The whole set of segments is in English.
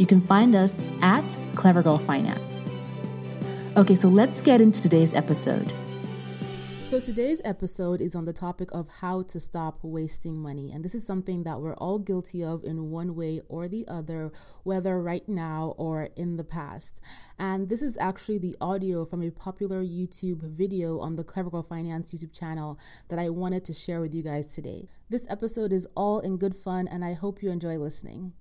you can find us at Clever Girl Finance. Okay, so let's get into today's episode. So, today's episode is on the topic of how to stop wasting money. And this is something that we're all guilty of in one way or the other, whether right now or in the past. And this is actually the audio from a popular YouTube video on the Clever Girl Finance YouTube channel that I wanted to share with you guys today. This episode is all in good fun, and I hope you enjoy listening.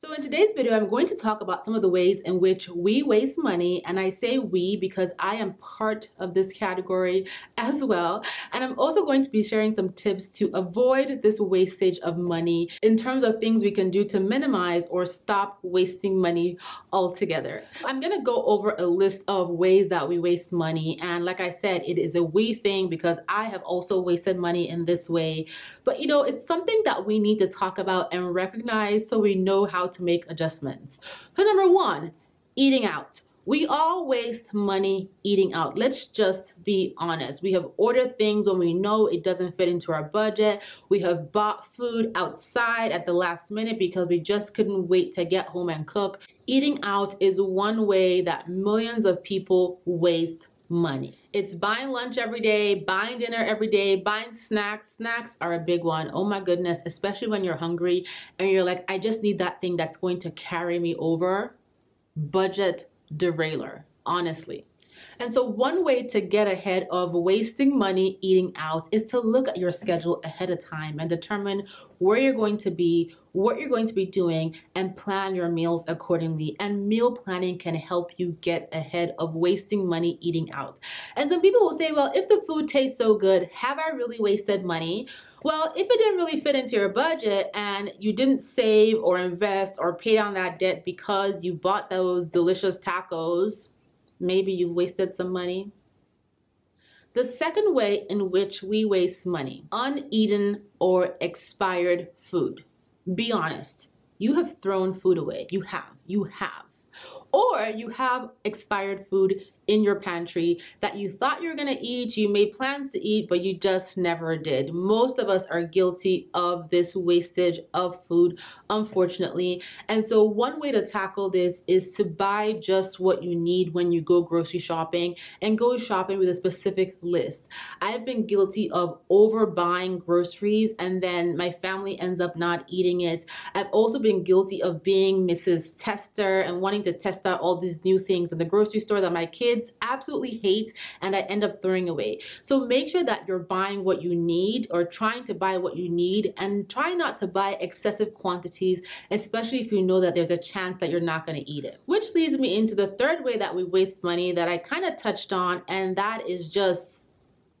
So in today's video, I'm going to talk about some of the ways in which we waste money. And I say we because I am part of this category as well. And I'm also going to be sharing some tips to avoid this wastage of money in terms of things we can do to minimize or stop wasting money altogether. I'm going to go over a list of ways that we waste money. And like I said, it is a we thing because I have also wasted money in this way. But you know, it's something that we need to talk about and recognize so we know how to make adjustments. So, number one, eating out. We all waste money eating out. Let's just be honest. We have ordered things when we know it doesn't fit into our budget. We have bought food outside at the last minute because we just couldn't wait to get home and cook. Eating out is one way that millions of people waste money. It's buying lunch every day, buying dinner every day, buying snacks. Snacks are a big one. Oh my goodness, especially when you're hungry and you're like, I just need that thing that's going to carry me over. Budget derailer, honestly. And so, one way to get ahead of wasting money eating out is to look at your schedule ahead of time and determine where you're going to be, what you're going to be doing, and plan your meals accordingly. And meal planning can help you get ahead of wasting money eating out. And some people will say, well, if the food tastes so good, have I really wasted money? Well, if it didn't really fit into your budget and you didn't save or invest or pay down that debt because you bought those delicious tacos, maybe you've wasted some money. The second way in which we waste money, uneaten or expired food. Be honest, you have thrown food away. You have. You have. Or you have expired food in your pantry that you thought you were going to eat, you made plans to eat, but you just never did. Most of us are guilty of this wastage of food, unfortunately. And so, one way to tackle this is to buy just what you need when you go grocery shopping and go shopping with a specific list. I've been guilty of overbuying groceries and then my family ends up not eating it. I've also been guilty of being Mrs. Tester and wanting to test out all these new things in the grocery store that my kids kids absolutely hate and I end up throwing away. So make sure that you're buying what you need or trying to buy what you need and try not to buy excessive quantities, especially if you know that there's a chance that you're not going to eat it. Which leads me into the third way that we waste money that I kind of touched on, and that is just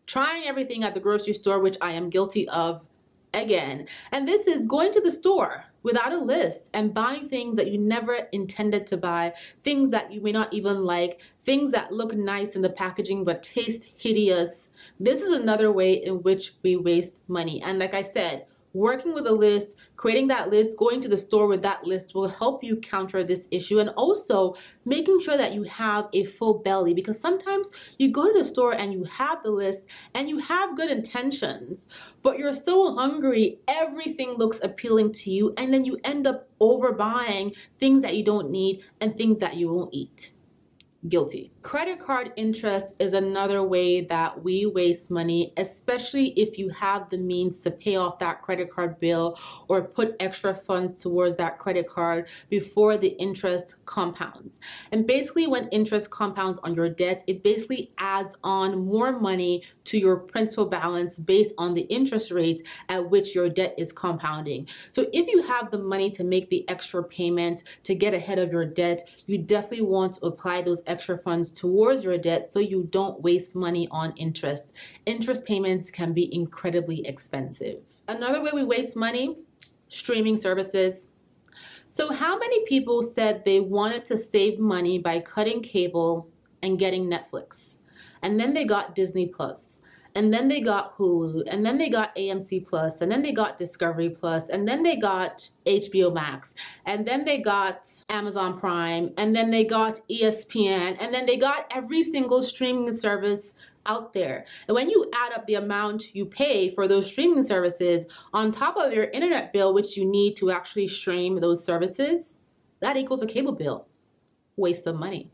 trying everything at the grocery store, which I am guilty of again. And this is going to the store without a list and buying things that you never intended to buy, things that you may not even like, things that look nice in the packaging but taste hideous. This is another way in which we waste money. And like I said, working with a list, creating that list, going to the store with that list will help you counter this issue and also making sure that you have a full belly because sometimes you go to the store and you have the list and you have good intentions, but you're so hungry, everything looks appealing to you, and then you end up overbuying things that you don't need and things that you won't eat. Guilty. Credit card interest is another way that we waste money, especially if you have the means to pay off that credit card bill or put extra funds towards that credit card before the interest compounds. And basically, when interest compounds on your debt, it basically adds on more money to your principal balance based on the interest rates at which your debt is compounding. So, if you have the money to make the extra payment to get ahead of your debt, you definitely want to apply those extra funds towards your debt so you don't waste money on interest. Interest payments can be incredibly expensive. Another way we waste money streaming services. So, how many people said they wanted to save money by cutting cable and getting Netflix? And then they got Disney Plus and then they got Hulu, and then they got AMC Plus, and then they got Discovery Plus, and then they got HBO Max, and then they got Amazon Prime, and then they got ESPN, and then they got every single streaming service out there. And when you add up the amount you pay for those streaming services on top of your internet bill, which you need to actually stream those services, that equals a cable bill. Waste of money.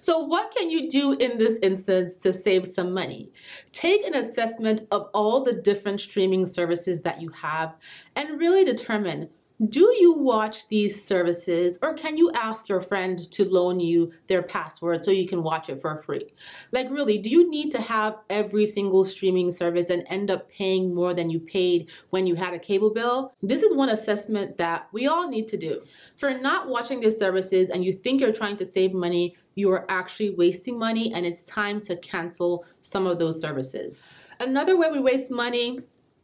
So, what can you do in this instance to save some money? Take an assessment of all the different streaming services that you have and really determine do you watch these services or can you ask your friend to loan you their password so you can watch it for free? Like, really, do you need to have every single streaming service and end up paying more than you paid when you had a cable bill? This is one assessment that we all need to do. For not watching these services and you think you're trying to save money, you are actually wasting money and it's time to cancel some of those services. Another way we waste money,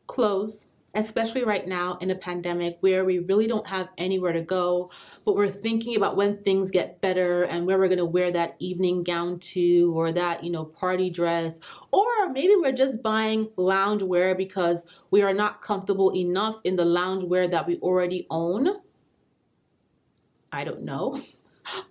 clothes especially right now in a pandemic where we really don't have anywhere to go, but we're thinking about when things get better and where we're going to wear that evening gown to or that, you know, party dress. Or maybe we're just buying lounge wear because we are not comfortable enough in the lounge wear that we already own. I don't know.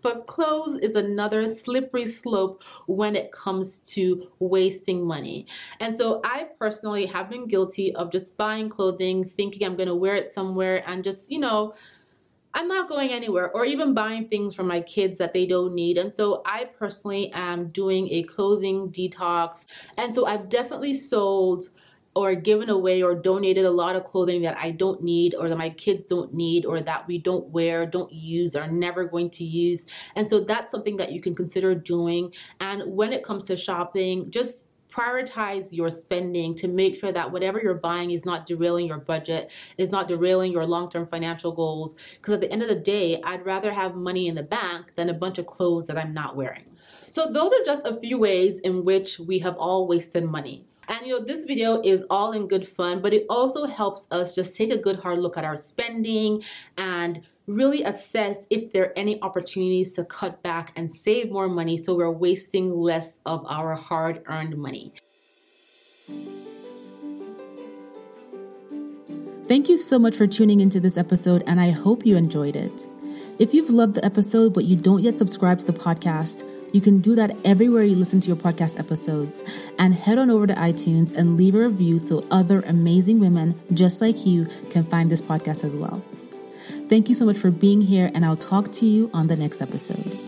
But clothes is another slippery slope when it comes to wasting money. And so I personally have been guilty of just buying clothing, thinking I'm going to wear it somewhere, and just, you know, I'm not going anywhere, or even buying things for my kids that they don't need. And so I personally am doing a clothing detox. And so I've definitely sold or given away or donated a lot of clothing that I don't need or that my kids don't need or that we don't wear, don't use, are never going to use. And so that's something that you can consider doing. And when it comes to shopping, just prioritize your spending to make sure that whatever you're buying is not derailing your budget, is not derailing your long term financial goals. Because at the end of the day, I'd rather have money in the bank than a bunch of clothes that I'm not wearing. So, those are just a few ways in which we have all wasted money. And you know, this video is all in good fun, but it also helps us just take a good hard look at our spending and really assess if there are any opportunities to cut back and save more money so we're wasting less of our hard earned money. Thank you so much for tuning into this episode, and I hope you enjoyed it. If you've loved the episode but you don't yet subscribe to the podcast, you can do that everywhere you listen to your podcast episodes. And head on over to iTunes and leave a review so other amazing women just like you can find this podcast as well. Thank you so much for being here, and I'll talk to you on the next episode.